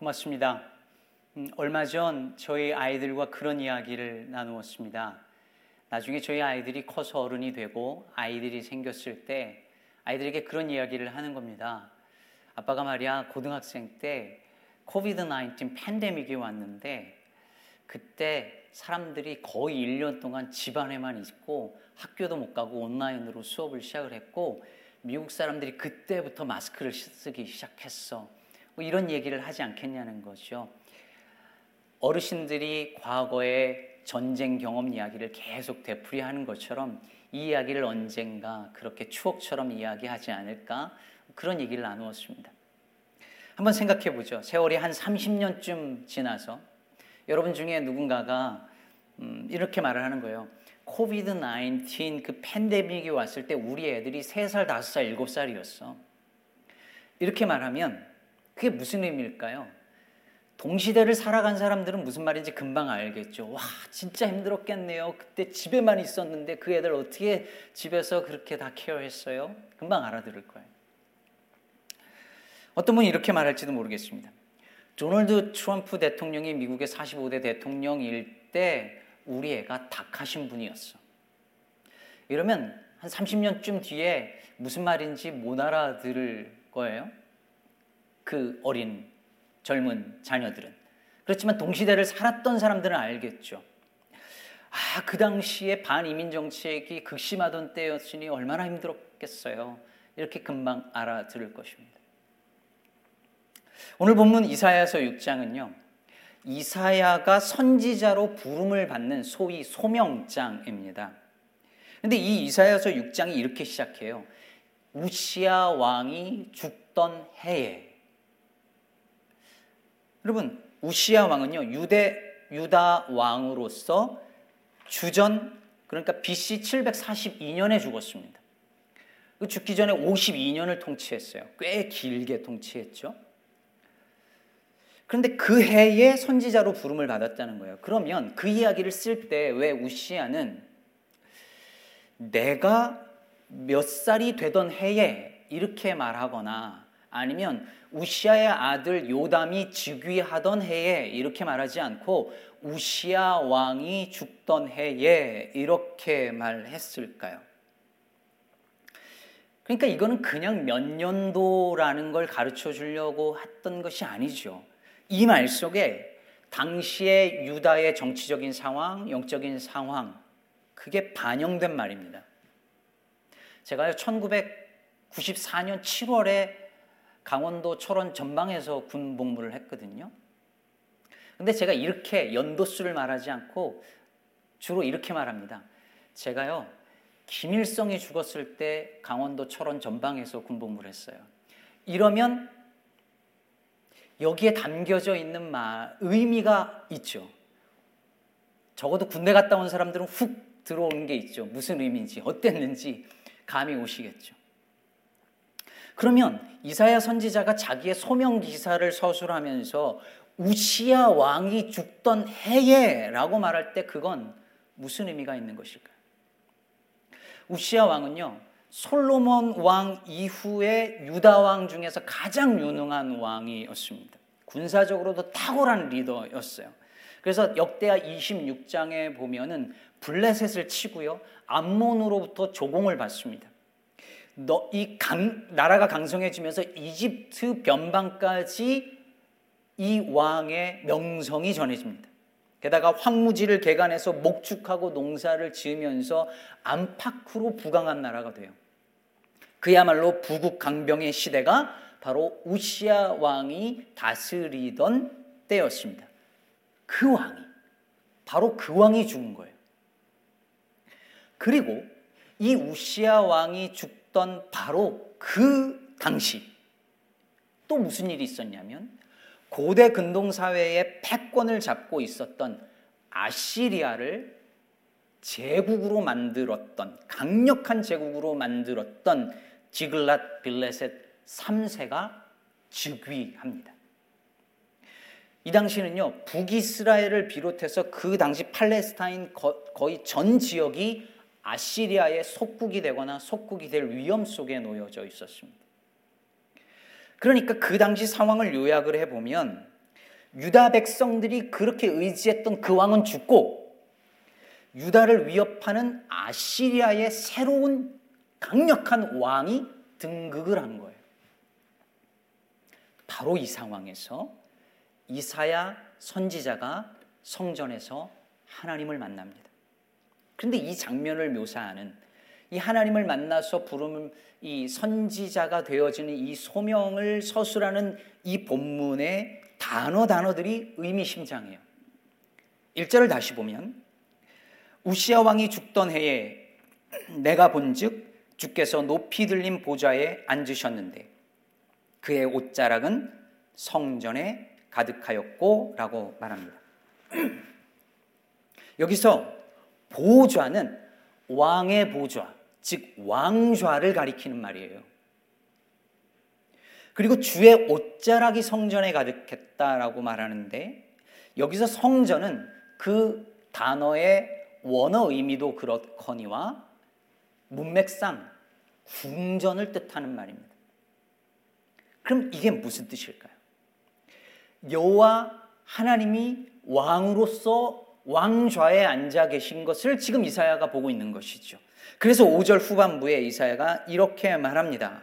고맙습니다. 음, 얼마 전 저희 아이들과 그런 이야기를 나누었습니다. 나중에 저희 아이들이 커서 어른이 되고 아이들이 생겼을 때 아이들에게 그런 이야기를 하는 겁니다. 아빠가 말이야 고등학생 때 코비드 19 팬데믹이 왔는데 그때 사람들이 거의 1년 동안 집 안에만 있고 학교도 못 가고 온라인으로 수업을 시작을 했고 미국 사람들이 그때부터 마스크를 쓰기 시작했어. 뭐 이런 얘기를 하지 않겠냐는 거죠. 어르신들이 과거의 전쟁 경험 이야기를 계속 되풀이하는 것처럼 이 이야기를 언젠가 그렇게 추억처럼 이야기하지 않을까 그런 얘기를 나누었습니다. 한번 생각해 보죠. 세월이 한 30년쯤 지나서 여러분 중에 누군가가 음, 이렇게 말을 하는 거예요. 코비드 19 그 팬데믹이 왔을 때 우리 애들이 3살, 5살, 7살이었어. 이렇게 말하면 그게 무슨 의미일까요? 동시대를 살아간 사람들은 무슨 말인지 금방 알겠죠. 와, 진짜 힘들었겠네요. 그때 집에만 있었는데 그 애들 어떻게 집에서 그렇게 다 케어했어요? 금방 알아들을 거예요. 어떤 분이 이렇게 말할지도 모르겠습니다. 도널드 트럼프 대통령이 미국의 45대 대통령일 때 우리 애가 닭하신 분이었어. 이러면 한 30년쯤 뒤에 무슨 말인지 못 알아들을 거예요. 그 어린 젊은 자녀들은. 그렇지만 동시대를 살았던 사람들은 알겠죠. 아, 그 당시에 반이민 정책이 극심하던 때였으니 얼마나 힘들었겠어요. 이렇게 금방 알아들을 것입니다. 오늘 본문 이사야서 6장은요. 이사야가 선지자로 부름을 받는 소위 소명장입니다. 근데 이 이사야서 6장이 이렇게 시작해요. 우시아 왕이 죽던 해에 여러분 우시아 왕은요 유대 유다 왕으로서 주전 그러니까 BC 742년에 죽었습니다. 그 죽기 전에 52년을 통치했어요. 꽤 길게 통치했죠. 그런데 그 해에 선지자로 부름을 받았다는 거예요. 그러면 그 이야기를 쓸 때 왜 우시아는 내가 몇 살이 되던 해에 이렇게 말하거나 아니면 우시아의 아들 요담이 즉위하던 해에 이렇게 말하지 않고 우시아 왕이 죽던 해에 이렇게 말했을까요? 그러니까 이거는 그냥 몇 년도라는 걸 가르쳐 주려고 했던 것이 아니죠. 이 말 속에 당시의 유다의 정치적인 상황, 영적인 상황, 그게 반영된 말입니다. 제가요, 1994년 7월에 강원도 철원 전방에서 군 복무를 했거든요. 근데 제가 이렇게 연도수를 말하지 않고 주로 이렇게 말합니다. 제가요, 김일성이 죽었을 때 강원도 철원 전방에서 군 복무를 했어요. 이러면 여기에 담겨져 있는 말, 의미가 있죠. 적어도 군대 갔다 온 사람들은 훅 들어오는 게 있죠. 무슨 의미인지, 어땠는지 감이 오시겠죠. 그러면 이사야 선지자가 자기의 소명 기사를 서술하면서 우시아 왕이 죽던 해에라고 말할 때 그건 무슨 의미가 있는 것일까요? 우시아 왕은요. 솔로몬 왕 이후의 유다 왕 중에서 가장 유능한 왕이었습니다. 군사적으로도 탁월한 리더였어요. 그래서 역대하 26장에 보면은 블레셋을 치고요. 암몬으로부터 조공을 받습니다. 이 강, 나라가 강성해지면서 이집트 변방까지 이 왕의 명성이 전해집니다. 게다가 황무지를 개간해서 목축하고 농사를 지으면서 안팎으로 부강한 나라가 돼요. 그야말로 부국 강병의 시대가 바로 우시아 왕이 다스리던 때였습니다. 그 왕이 바로 그 왕이 죽은 거예요. 그리고 이 우시아 왕이 죽 있었던 바로 그 당시 또 무슨 일이 있었냐면 고대 근동 사회의 패권을 잡고 있었던 아시리아를 제국으로 만들었던 강력한 제국으로 만들었던 지글랏 빌레셋 3세가 즉위합니다. 이 당시는요 북이스라엘을 비롯해서 그 당시 팔레스타인 거의 전 지역이 아시리아의 속국이 되거나 속국이 될 위험 속에 놓여져 있었습니다. 그러니까 그 당시 상황을 요약을 해보면 유다 백성들이 그렇게 의지했던 그 왕은 죽고 유다를 위협하는 아시리아의 새로운 강력한 왕이 등극을 한 거예요. 바로 이 상황에서 이사야 선지자가 성전에서 하나님을 만납니다. 그런데 이 장면을 묘사하는 이 하나님을 만나서 부르는 이 선지자가 되어지는 이 소명을 서술하는 이 본문의 단어 단어들이 의미심장해요. 1절을 다시 보면 우시아 왕이 죽던 해에 내가 본즉 주께서 높이 들린 보좌에 앉으셨는데 그의 옷자락은 성전에 가득하였고라고 말합니다. 여기서 보좌는 왕의 보좌, 즉 왕좌를 가리키는 말이에요. 그리고 주의 옷자락이 성전에 가득했다라고 말하는데 여기서 성전은 그 단어의 원어 의미도 그렇거니와 문맥상 궁전을 뜻하는 말입니다. 그럼 이게 무슨 뜻일까요? 여호와 하나님이 왕으로서 왕좌에 앉아 계신 것을 지금 이사야가 보고 있는 것이죠. 그래서 5절 후반부에 이사야가 이렇게 말합니다.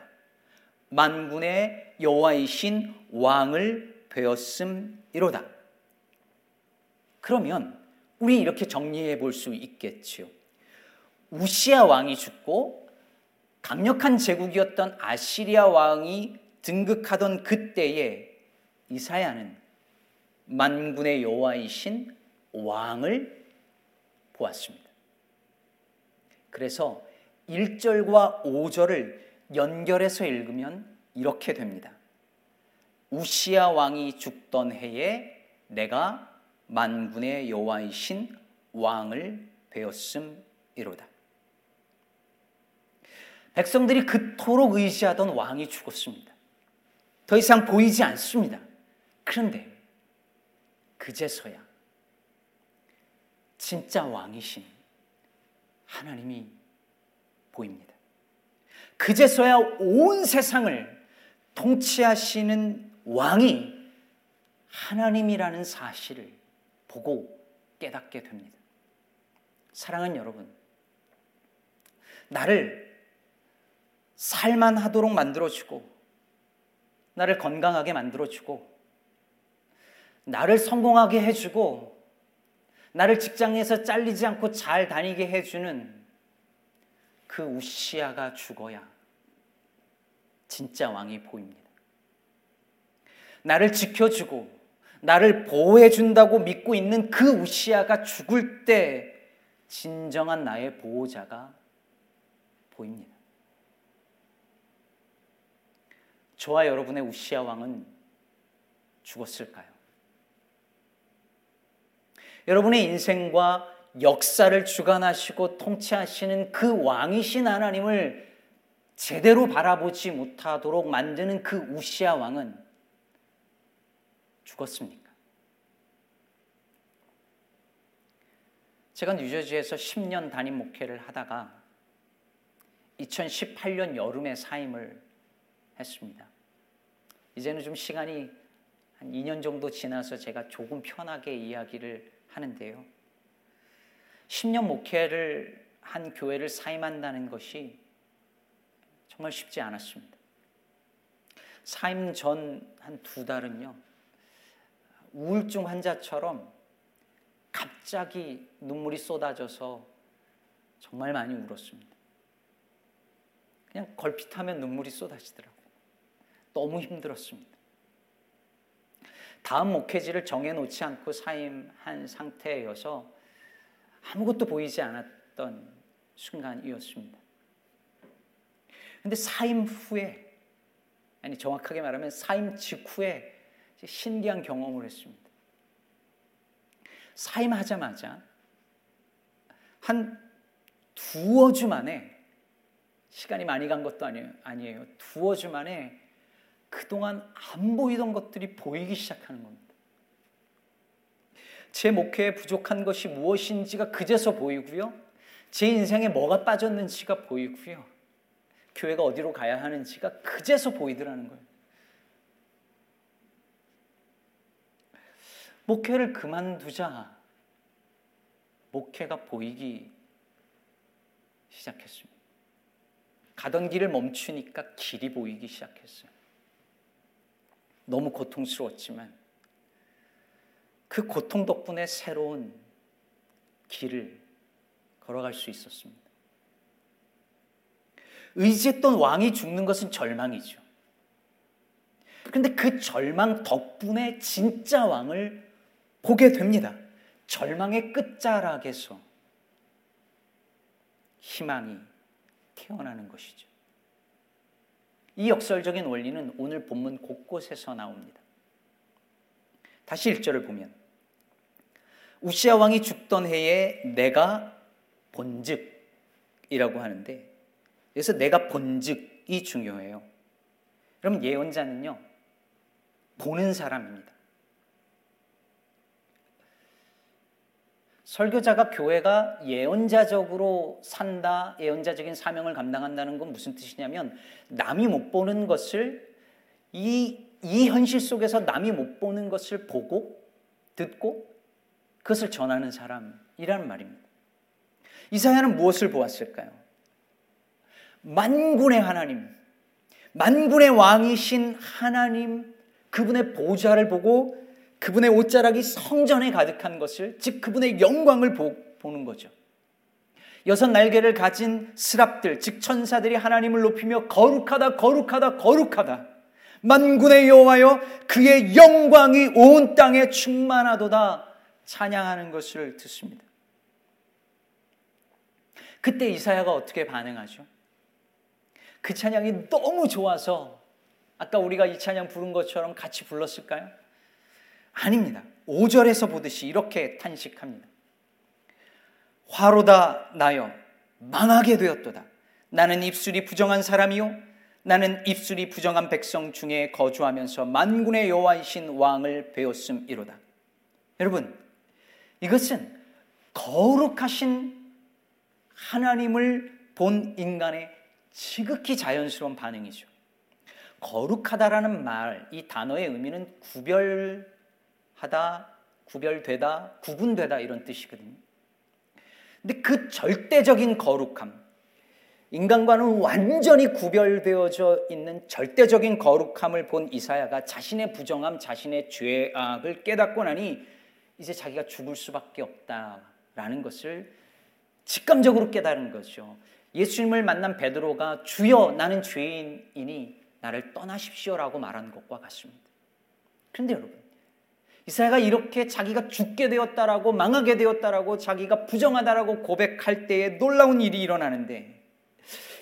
만군의 여호와이신 왕을 배웠음이로다. 그러면 우리 이렇게 정리해 볼 수 있겠지요. 우시아 왕이 죽고 강력한 제국이었던 아시리아 왕이 등극하던 그때에 이사야는 만군의 여호와이신 왕을 보았습니다. 그래서 1절과 5절을 연결해서 읽으면 이렇게 됩니다. 우시아 왕이 죽던 해에 내가 만군의 여호와이신 왕을 배웠음이로다. 백성들이 그토록 의지하던 왕이 죽었습니다. 더 이상 보이지 않습니다. 그런데 그제서야 진짜 왕이신 하나님이 보입니다. 그제서야 온 세상을 통치하시는 왕이 하나님이라는 사실을 보고 깨닫게 됩니다. 사랑하는 여러분, 나를 살만하도록 만들어주고, 나를 건강하게 만들어주고, 나를 성공하게 해주고, 나를 직장에서 잘리지 않고 잘 다니게 해주는 그 우시아가 죽어야 진짜 왕이 보입니다. 나를 지켜주고 나를 보호해준다고 믿고 있는 그 우시아가 죽을 때 진정한 나의 보호자가 보입니다. 저와 여러분의 우시아 왕은 죽었을까요? 여러분의 인생과 역사를 주관하시고 통치하시는 그 왕이신 하나님을 제대로 바라보지 못하도록 만드는 그 우시아 왕은 죽었습니까? 제가 뉴저지에서 10년 담임 목회를 하다가 2018년 여름에 사임을 했습니다. 이제는 좀 시간이 한 2년 정도 지나서 제가 조금 편하게 이야기를 하는데요. 10년 목회를 한 교회를 사임한다는 것이 정말 쉽지 않았습니다. 사임 전 한 두 달은요, 우울증 환자처럼 갑자기 눈물이 쏟아져서 정말 많이 울었습니다. 그냥 걸핏하면 눈물이 쏟아지더라고요. 너무 힘들었습니다. 다음 목회지를 정해놓지 않고 사임한 상태여서 아무것도 보이지 않았던 순간이었습니다. 근데 사임 후에, 아니 정확하게 말하면 사임 직후에 신기한 경험을 했습니다. 사임하자마자 한 두어 주 만에 시간이 많이 간 것도 아니에요. 두어 주 만에 그동안 안 보이던 것들이 보이기 시작하는 겁니다. 제 목회에 부족한 것이 무엇인지가 그제서 보이고요. 제 인생에 뭐가 빠졌는지가 보이고요. 교회가 어디로 가야 하는지가 그제서 보이더라는 거예요. 목회를 그만두자. 목회가 보이기 시작했습니다. 가던 길을 멈추니까 길이 보이기 시작했어요. 너무 고통스러웠지만 그 고통 덕분에 새로운 길을 걸어갈 수 있었습니다. 의지했던 왕이 죽는 것은 절망이죠. 그런데 그 절망 덕분에 진짜 왕을 보게 됩니다. 절망의 끝자락에서 희망이 태어나는 것이죠. 이 역설적인 원리는 오늘 본문 곳곳에서 나옵니다. 다시 1절을 보면 우시아 왕이 죽던 해에 내가 본즉이라고 하는데 그래서 내가 본즉이 중요해요. 그럼 예언자는요 보는 사람입니다. 설교자가 교회가 예언자적으로 산다, 예언자적인 사명을 감당한다는 건 무슨 뜻이냐면 남이 못 보는 것을 이, 이 현실 속에서 남이 못 보는 것을 보고 듣고 그것을 전하는 사람이라는 말입니다. 이사야는 무엇을 보았을까요? 만군의 하나님, 만군의 왕이신 하나님, 그분의 보좌를 보고 그분의 옷자락이 성전에 가득한 것을 즉 그분의 영광을 보, 보는 거죠. 여섯 날개를 가진 스랍들 즉 천사들이 하나님을 높이며 거룩하다 거룩하다 거룩하다 만군의 여호와여 그의 영광이 온 땅에 충만하도다 찬양하는 것을 듣습니다. 그때 이사야가 어떻게 반응하죠? 그 찬양이 너무 좋아서 아까 우리가 이 찬양 부른 것처럼 같이 불렀을까요? 아닙니다. 5절에서 보듯이 이렇게 탄식합니다. 화로다 나여 망하게 되었도다. 나는 입술이 부정한 사람이요 나는 입술이 부정한 백성 중에 거주하면서 만군의 여호와이신 왕을 배웠음이로다. 여러분, 이것은 거룩하신 하나님을 본 인간의 지극히 자연스러운 반응이죠. 거룩하다라는 말, 이 단어의 의미는 구별 하다, 구별되다, 구분되다 이런 뜻이거든요. 근데 그 절대적인 거룩함, 인간과는 완전히 구별되어져 있는 절대적인 거룩함을 본 이사야가 자신의 부정함, 자신의 죄악을 깨닫고 나니 이제 자기가 죽을 수밖에 없다라는 것을 직감적으로 깨달은 거죠. 예수님을 만난 베드로가 주여 나는 죄인이니 나를 떠나십시오라고 말한 것과 같습니다. 그런데 여러분 이사야가 이렇게 자기가 죽게 되었다라고 망하게 되었다라고 자기가 부정하다라고 고백할 때에 놀라운 일이 일어나는데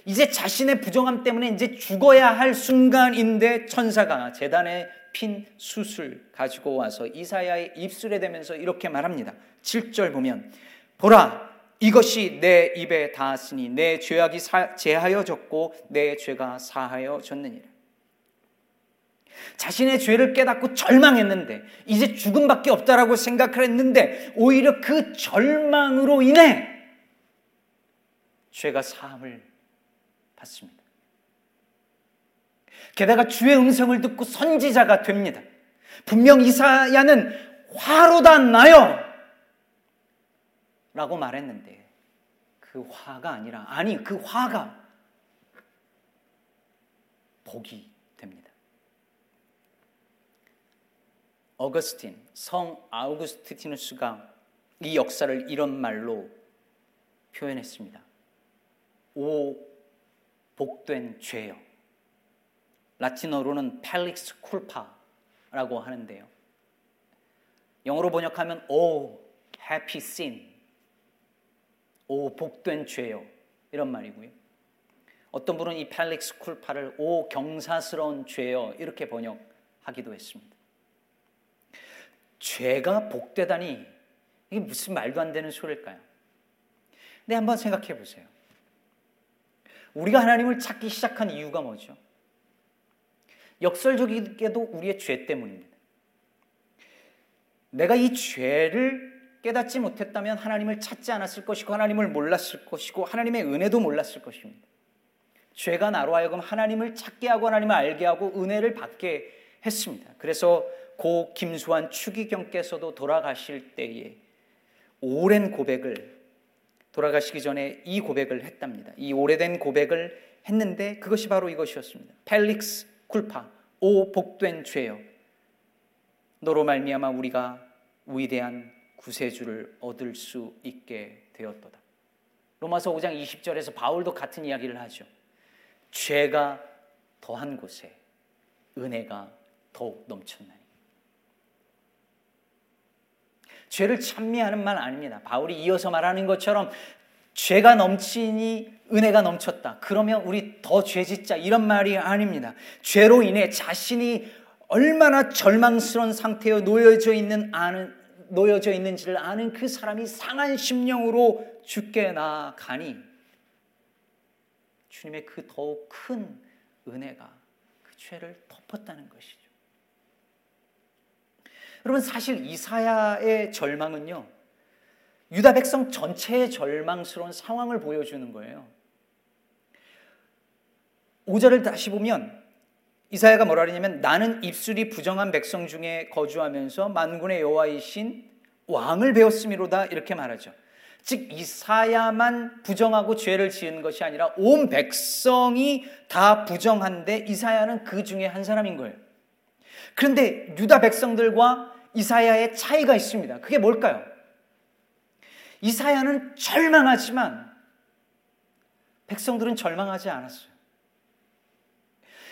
이제 자신의 부정함 때문에 이제 죽어야 할 순간인데 천사가 재단에 핀 숯을 가지고 와서 이사야의 입술에 대면서 이렇게 말합니다. 7절 보면 보라 이것이 내 입에 닿았으니 내 죄악이 제하여졌고 내 죄가 사하여졌느니라. 자신의 죄를 깨닫고 절망했는데 이제 죽음밖에 없다라고 생각을 했는데 오히려 그 절망으로 인해 죄가 사함을 받습니다. 게다가 주의 음성을 듣고 선지자가 됩니다. 분명 이사야는 화로다 나요! 라고 말했는데 그 화가 아니라 아니 그 화가 복이 어거스틴, 성 아우구스티누스가 이 역사를 이런 말로 표현했습니다. 오 복된 죄요. 라틴어로는 펠릭스 쿨파라고 하는데요. 영어로 번역하면 오 해피 신. 오 복된 죄요. 이런 말이고요. 어떤 분은 이 펠릭스 쿨파를 오 경사스러운 죄요 이렇게 번역하기도 했습니다. 죄가 복되다니 이게 무슨 말도 안 되는 소리일까요? 근데 한번 생각해 보세요. 우리가 하나님을 찾기 시작한 이유가 뭐죠? 역설적이게도 우리의 죄 때문입니다. 내가 이 죄를 깨닫지 못했다면 하나님을 찾지 않았을 것이고 하나님을 몰랐을 것이고 하나님의 은혜도 몰랐을 것입니다. 죄가 나로 하여금 하나님을 찾게 하고 하나님을 알게 하고 은혜를 받게 했습니다. 그래서 고 김수환 추기경께서도 돌아가실 때에 오랜 고백을 돌아가시기 전에 이 고백을 했답니다. 이 오래된 고백을 했는데 그것이 바로 이것이었습니다. 펠릭스 쿨파 오 복된 죄여 너로 말미암아 우리가 위대한 구세주를 얻을 수 있게 되었도다. 로마서 5장 20절에서 바울도 같은 이야기를 하죠. 죄가 더한 곳에 은혜가 더욱 넘쳤나니. 죄를 찬미하는 말 아닙니다. 바울이 이어서 말하는 것처럼 죄가 넘치니 은혜가 넘쳤다. 그러면 우리 더 죄짓자. 이런 말이 아닙니다. 죄로 인해 자신이 얼마나 절망스러운 상태에 놓여져 있는 아는 놓여져 있는지를 아는 그 사람이 상한 심령으로 죽게 나가니 주님의 그 더욱 큰 은혜가 그 죄를 덮었다는 것이죠. 여러분 사실 이사야의 절망은요. 유다 백성 전체의 절망스러운 상황을 보여주는 거예요. 5절을 다시 보면 이사야가 뭐라 그러냐면 나는 입술이 부정한 백성 중에 거주하면서 만군의 여호와이신 왕을 배웠음이로다 이렇게 말하죠. 즉 이사야만 부정하고 죄를 지은 것이 아니라 온 백성이 다 부정한데 이사야는 그 중에 한 사람인 거예요. 그런데 유다 백성들과 이사야의 차이가 있습니다. 그게 뭘까요? 이사야는 절망하지만 백성들은 절망하지 않았어요.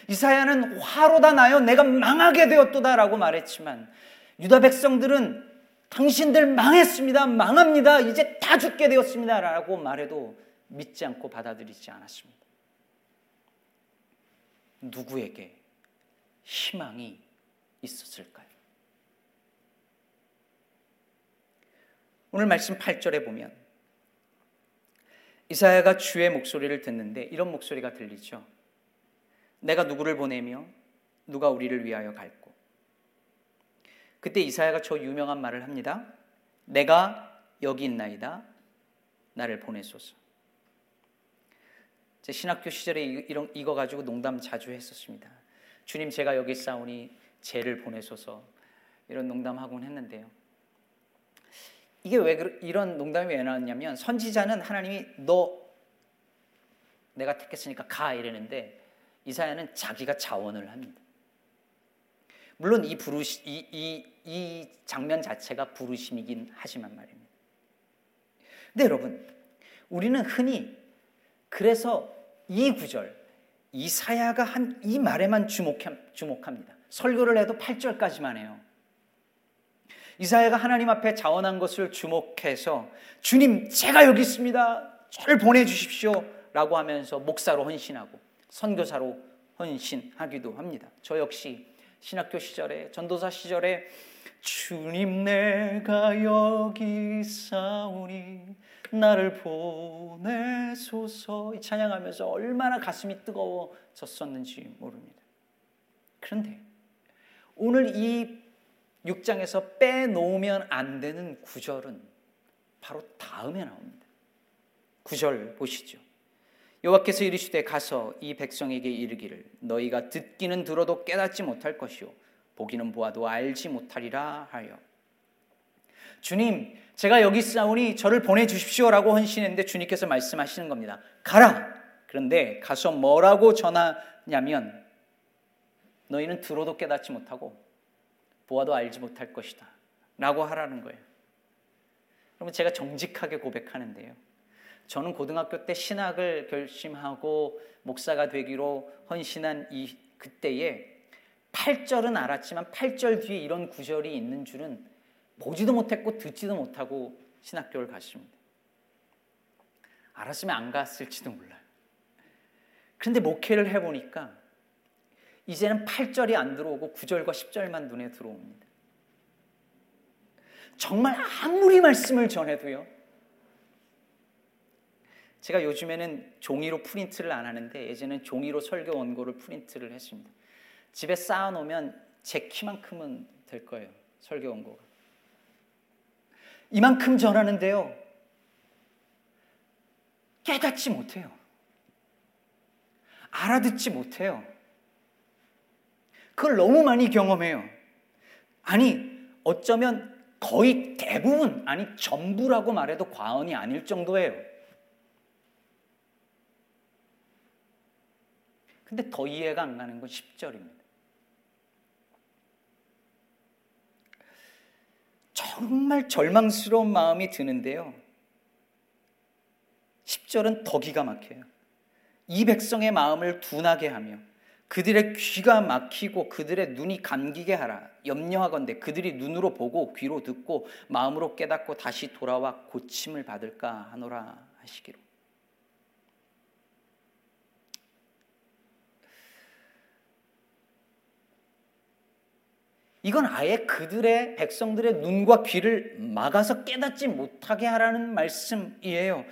이사야는 화로다 나요 내가 망하게 되었도다라고 말했지만 유다 백성들은 당신들 망했습니다. 망합니다. 이제 다 죽게 되었습니다라고 말해도 믿지 않고 받아들이지 않았습니다. 누구에게 희망이 있었을까요? 오늘 말씀 8절에 보면 이사야가 주의 목소리를 듣는데 이런 목소리가 들리죠. 내가 누구를 보내며 누가 우리를 위하여 갈고. 그때 이사야가 저 유명한 말을 합니다. 내가 여기 있나이다. 나를 보내소서. 제 신학교 시절에 이런 이거 가지고 농담 자주 했었습니다. 주님 제가 여기 싸우니 죄를 보내소서 이런 농담하곤 했는데요. 이게 왜 이런 농담이 왜 나왔냐면 선지자는 하나님이 너 내가 택했으니까 가 이러는데 이사야는 자기가 자원을 합니다. 물론 이 부르시 이, 이, 이 장면 자체가 부르심이긴 하지만 말입니다. 근데 여러분, 우리는 흔히 그래서 이 구절 이사야가 한 이 말에만 주목합니다. 설교를 해도 8절까지만 해요. 이사야가 하나님 앞에 자원한 것을 주목해서 주님 제가 여기 있습니다. 저를 보내주십시오. 라고 하면서 목사로 헌신하고 선교사로 헌신하기도 합니다. 저 역시 신학교 시절에 전도사 시절에 주님 내가 여기 싸우니 나를 보내소서 이 찬양하면서 얼마나 가슴이 뜨거워졌었는지 모릅니다. 그런데 오늘 이 6장에서 빼놓으면 안 되는 구절은 바로 다음에 나옵니다. 9절 보시죠. 여호와께서 이르시되 가서 이 백성에게 이르기를 너희가 듣기는 들어도 깨닫지 못할 것이요 보기는 보아도 알지 못하리라 하여 주님 제가 여기 싸우니 저를 보내 주십시오라고 헌신했는데 주님께서 말씀하시는 겁니다. 가라. 그런데 가서 뭐라고 전하냐면 너희는 들어도 깨닫지 못하고 보아도 알지 못할 것이다. 라고 하라는 거예요. 그러면 제가 정직하게 고백하는데요. 저는 고등학교 때 신학을 결심하고 목사가 되기로 헌신한 이 그때에 8절은 알았지만 8절 뒤에 이런 구절이 있는 줄은 보지도 못했고 듣지도 못하고 신학교를 갔습니다. 알았으면 안 갔을지도 몰라요. 그런데 목회를 해보니까 이제는 8절이 안 들어오고 9절과 10절만 눈에 들어옵니다. 정말 아무리 말씀을 전해도요. 제가 요즘에는 종이로 프린트를 안 하는데 예전에는 종이로 설교 원고를 프린트를 했습니다. 집에 쌓아놓으면 제 키만큼은 될 거예요. 설교 원고가. 이만큼 전하는데요. 깨닫지 못해요. 알아듣지 못해요. 그걸 너무 많이 경험해요. 아니, 어쩌면 거의 대부분, 아니, 전부라고 말해도 과언이 아닐 정도예요. 근데 더 이해가 안 가는 건 10절입니다. 정말 절망스러운 마음이 드는데요. 10절은 더 기가 막혀요. 이 백성의 마음을 둔하게 하며 그들의 귀가 막히고 그들의 눈이 감기게 하라. 염려하건대 그들이 눈으로 보고 귀로 듣고 마음으로 깨닫고 다시 돌아와 고침을 받을까 하노라 하시기로. 이건 아예 그들의 백성들의 눈과 귀를 막아서 깨닫지 못하게 하라는 말씀이에요.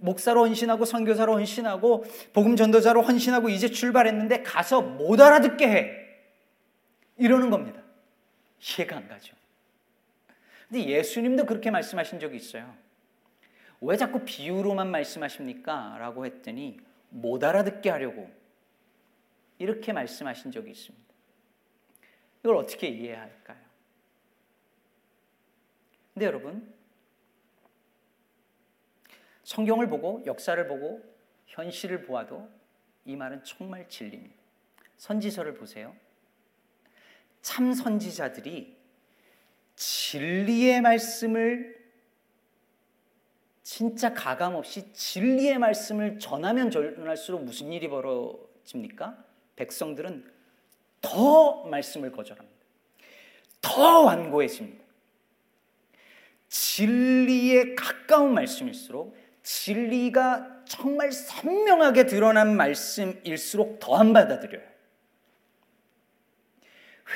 목사로 헌신하고 선교사로 헌신하고 복음 전도자로 헌신하고 이제 출발했는데 가서 못 알아듣게 해. 이러는 겁니다. 이해가 안 가죠. 근데 예수님도 그렇게 말씀하신 적이 있어요. 왜 자꾸 비유로만 말씀하십니까? 라고 했더니 못 알아듣게 하려고 이렇게 말씀하신 적이 있습니다. 이걸 어떻게 이해해야 할까요? 근데 여러분, 성경을 보고 역사를 보고 현실을 보아도 이 말은 정말 진리입니다. 선지서를 보세요. 참 선지자들이 진리의 말씀을 진짜 가감 없이 진리의 말씀을 전하면 전할수록 무슨 일이 벌어집니까? 백성들은 더 말씀을 거절합니다. 더 완고해집니다. 진리에 가까운 말씀일수록 진리가 정말 선명하게 드러난 말씀일수록 더안 받아들여요.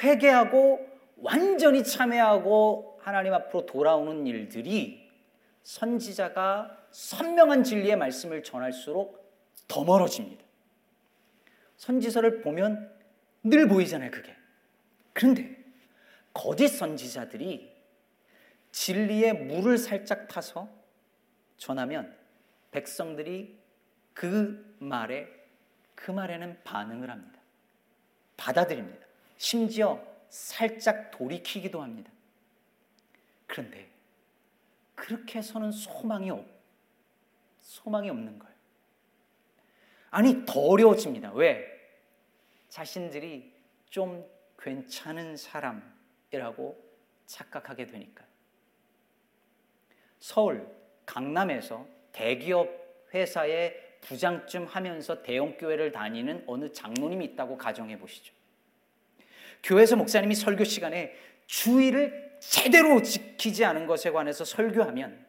회개하고 완전히 참회하고 하나님 앞으로 돌아오는 일들이 선지자가 선명한 진리의 말씀을 전할수록 더 멀어집니다. 선지서를 보면 늘 보이잖아요, 그게. 그런데 거짓 선지자들이 진리에 물을 살짝 타서 전하면 백성들이 그 말에 그 말에는 반응을 합니다. 받아들입니다. 심지어 살짝 돌이키기도 합니다. 그런데 그렇게 해서는 소망이 없, 소망이 없는 거예요. 아니, 더 어려워집니다. 왜? 자신들이 좀 괜찮은 사람이라고 착각하게 되니까. 서울, 강남에서 대기업 회사의 부장쯤 하면서 대형 교회를 다니는 어느 장로님이 있다고 가정해 보시죠. 교회에서 목사님이 설교 시간에 주의를 제대로 지키지 않은 것에 관해서 설교하면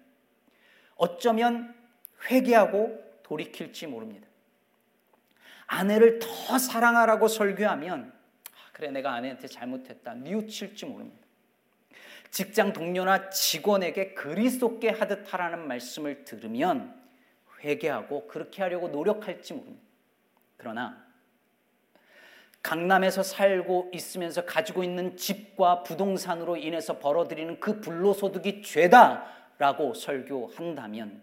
어쩌면 회개하고 돌이킬지 모릅니다. 아내를 더 사랑하라고 설교하면 아, 그래 내가 아내한테 잘못했다 뉘우칠지 모릅니다. 직장 동료나 직원에게 그리스도께 하듯 하라는 말씀을 들으면 회개하고 그렇게 하려고 노력할지 모릅니다. 그러나 강남에서 살고 있으면서 가지고 있는 집과 부동산으로 인해서 벌어들이는 그 불로소득이 죄다라고 설교한다면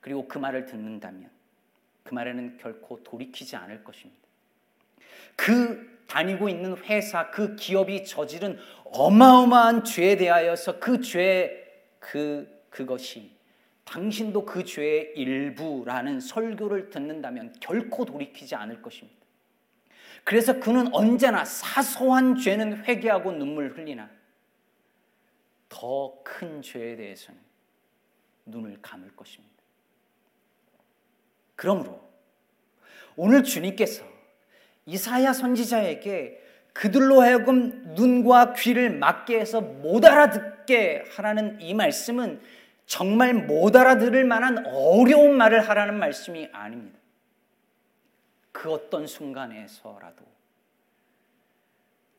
그리고 그 말을 듣는다면 그 말에는 결코 돌이키지 않을 것입니다. 그 다니고 있는 회사, 그 기업이 저지른 어마어마한 죄에 대하여서 그 죄, 그, 그것이 당신도 그 죄의 일부라는 설교를 듣는다면 결코 돌이키지 않을 것입니다. 그래서 그는 언제나 사소한 죄는 회개하고 눈물 흘리나 더 큰 죄에 대해서는 눈을 감을 것입니다. 그러므로 오늘 주님께서 이사야 선지자에게 그들로 하여금 눈과 귀를 막게 해서 못 알아듣게 하라는 이 말씀은 정말 못 알아들을 만한 어려운 말을 하라는 말씀이 아닙니다. 그 어떤 순간에서라도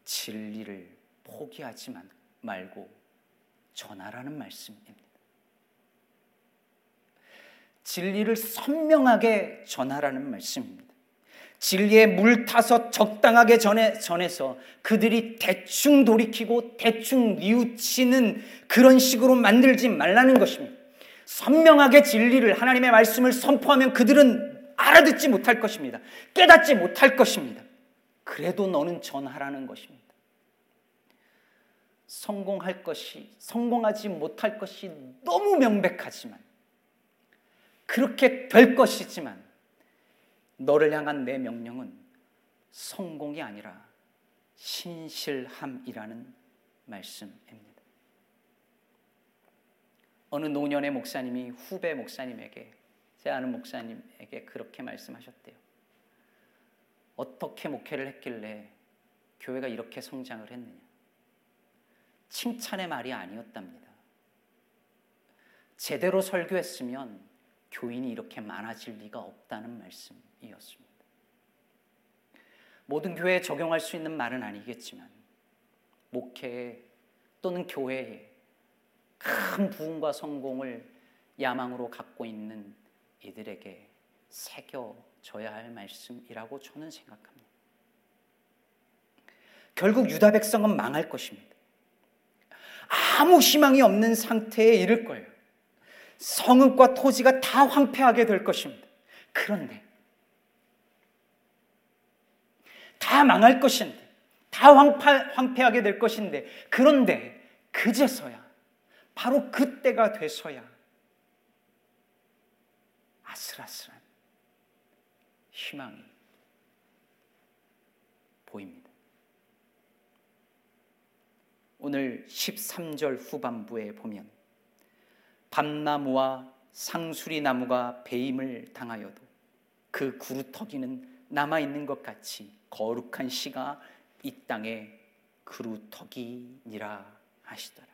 진리를 포기하지 말고 전하라는 말씀입니다. 진리를 선명하게 전하라는 말씀입니다. 진리에 물 타서 적당하게 전해, 전해서 그들이 대충 돌이키고 대충 뉘우치는 그런 식으로 만들지 말라는 것입니다. 선명하게 진리를 하나님의 말씀을 선포하면 그들은 알아듣지 못할 것입니다. 깨닫지 못할 것입니다. 그래도 너는 전하라는 것입니다. 성공할 것이, 성공하지 못할 것이 너무 명백하지만, 그렇게 될 것이지만, 너를 향한 내 명령은 성공이 아니라 신실함이라는 말씀입니다. 어느 노년의 목사님이 후배 목사님에게, 제 아는 목사님에게 그렇게 말씀하셨대요. 어떻게 목회를 했길래 교회가 이렇게 성장을 했느냐? 칭찬의 말이 아니었답니다. 제대로 설교했으면 교인이 이렇게 많아질 리가 없다는 말씀이었습니다. 모든 교회에 적용할 수 있는 말은 아니겠지만 목회에 또는 교회에 큰 부흥과 성공을 야망으로 갖고 있는 이들에게 새겨져야 할 말씀이라고 저는 생각합니다. 결국 유다 백성은 망할 것입니다. 아무 희망이 없는 상태에 이를 거예요. 성읍과 토지가 다 황폐하게 될 것입니다. 그런데 다 망할 것인데 다 황폐, 황폐 하게 될 것인데 그런데 그제서야 바로 그때가 돼서야 아슬아슬한 희망이 보입니다. 오늘 13절 후반부에 보면 밤나무와 상수리 나무가 배임을 당하여도 그 구루터기는 남아 있는 것 같이 거룩한 씨가 이 땅에 그루터기니라 하시더라.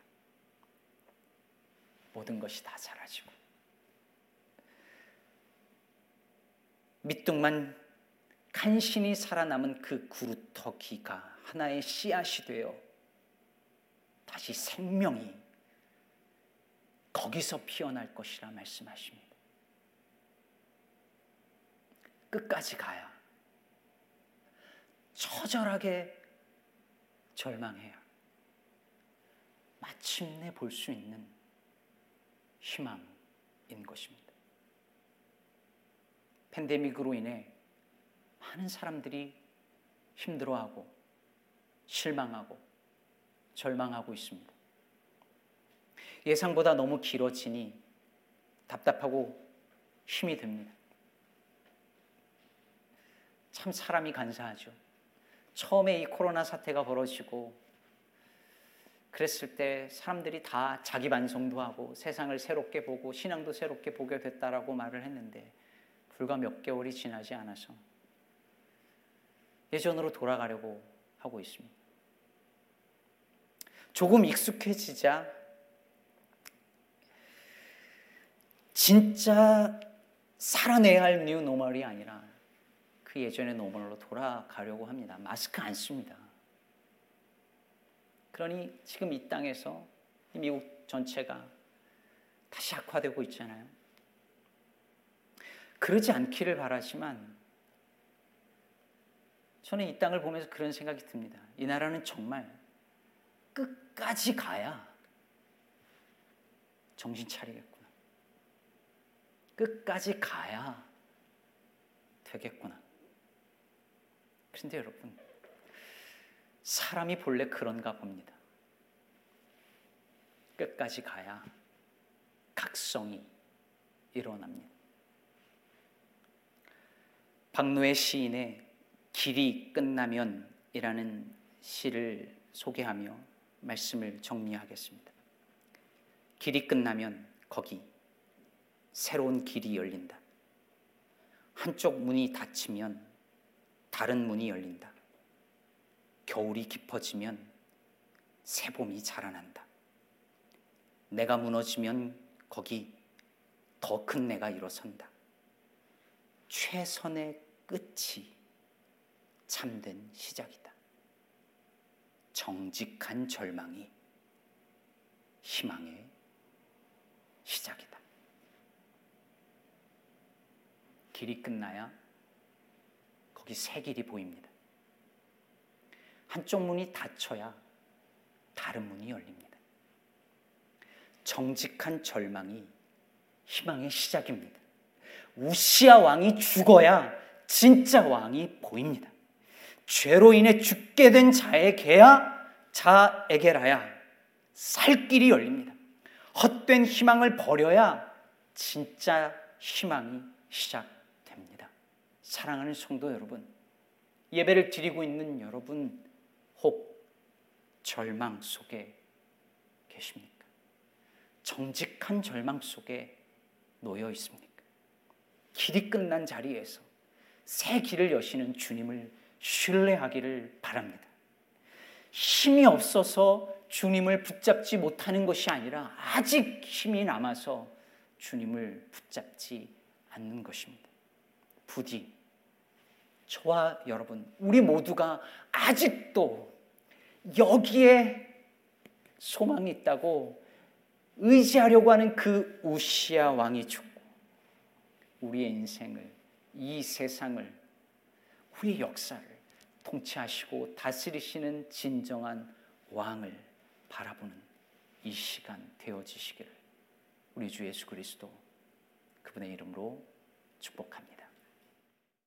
모든 것이 다 사라지고 밑둥만 간신히 살아남은 그 구루터기가 하나의 씨앗이 되어 다시 생명이 거기서 피어날 것이라 말씀하십니다. 끝까지 가야 처절하게 절망해야 마침내 볼 수 있는 희망인 것입니다. 팬데믹으로 인해 많은 사람들이 힘들어하고 실망하고 절망하고 있습니다. 예상보다 너무 길어지니 답답하고 힘이 듭니다. 참 사람이 간사하죠. 처음에 이 코로나 사태가 벌어지고 그랬을 때 사람들이 다 자기 반성도 하고 세상을 새롭게 보고 신앙도 새롭게 보게 됐다라고 말을 했는데 불과 몇 개월이 지나지 않아서 예전으로 돌아가려고 하고 있습니다. 조금 익숙해지자 진짜 살아내야 할 new normal이 아니라 그 예전의 normal로 돌아가려고 합니다. 마스크 안 씁니다. 그러니 지금 이 땅에서 미국 전체가 다시 악화되고 있잖아요. 그러지 않기를 바라지만 저는 이 땅을 보면서 그런 생각이 듭니다. 이 나라는 정말 끝까지 가야 정신 차리겠구나. 끝까지 가야 되겠구나. 그런데 여러분, 사람이 본래 그런가 봅니다. 끝까지 가야 각성이 일어납니다. 박노의 시인의 길이 끝나면이라는 시를 소개하며 말씀을 정리하겠습니다. 길이 끝나면 거기 새로운 길이 열린다. 한쪽 문이 닫히면 다른 문이 열린다. 겨울이 깊어지면 새 봄이 자라난다. 내가 무너지면 거기 더 큰 내가 일어선다. 최선의 끝이 참된 시작이다. 정직한 절망이 희망의 시작이다. 길이 끝나야 거기 새 길이 보입니다. 한쪽 문이 닫혀야 다른 문이 열립니다. 정직한 절망이 희망의 시작입니다. 우시아 왕이 죽어야 진짜 왕이 보입니다. 죄로 인해 죽게 된 자에게야 자에게라야 살 길이 열립니다. 헛된 희망을 버려야 진짜 희망이 시작됩니다. 사랑하는 성도 여러분, 예배를 드리고 있는 여러분, 혹 절망 속에 계십니까? 정직한 절망 속에 놓여 있습니까? 길이 끝난 자리에서 새 길을 여시는 주님을 신뢰하기를 바랍니다. 힘이 없어서 주님을 붙잡지 못하는 것이 아니라 아직 힘이 남아서 주님을 붙잡지 않는 것입니다. 부디 저와 여러분, 우리 모두가 아직도 여기에 소망이 있다고 의지하려고 하는 그 우시아 왕이 죽고 우리의 인생을, 이 세상을, 우리 역사를 통치하시고 다스리시는 진정한 왕을 바라보는 이 시간 되어지시기를 우리 주 예수 그리스도 그분의 이름으로 축복합니다.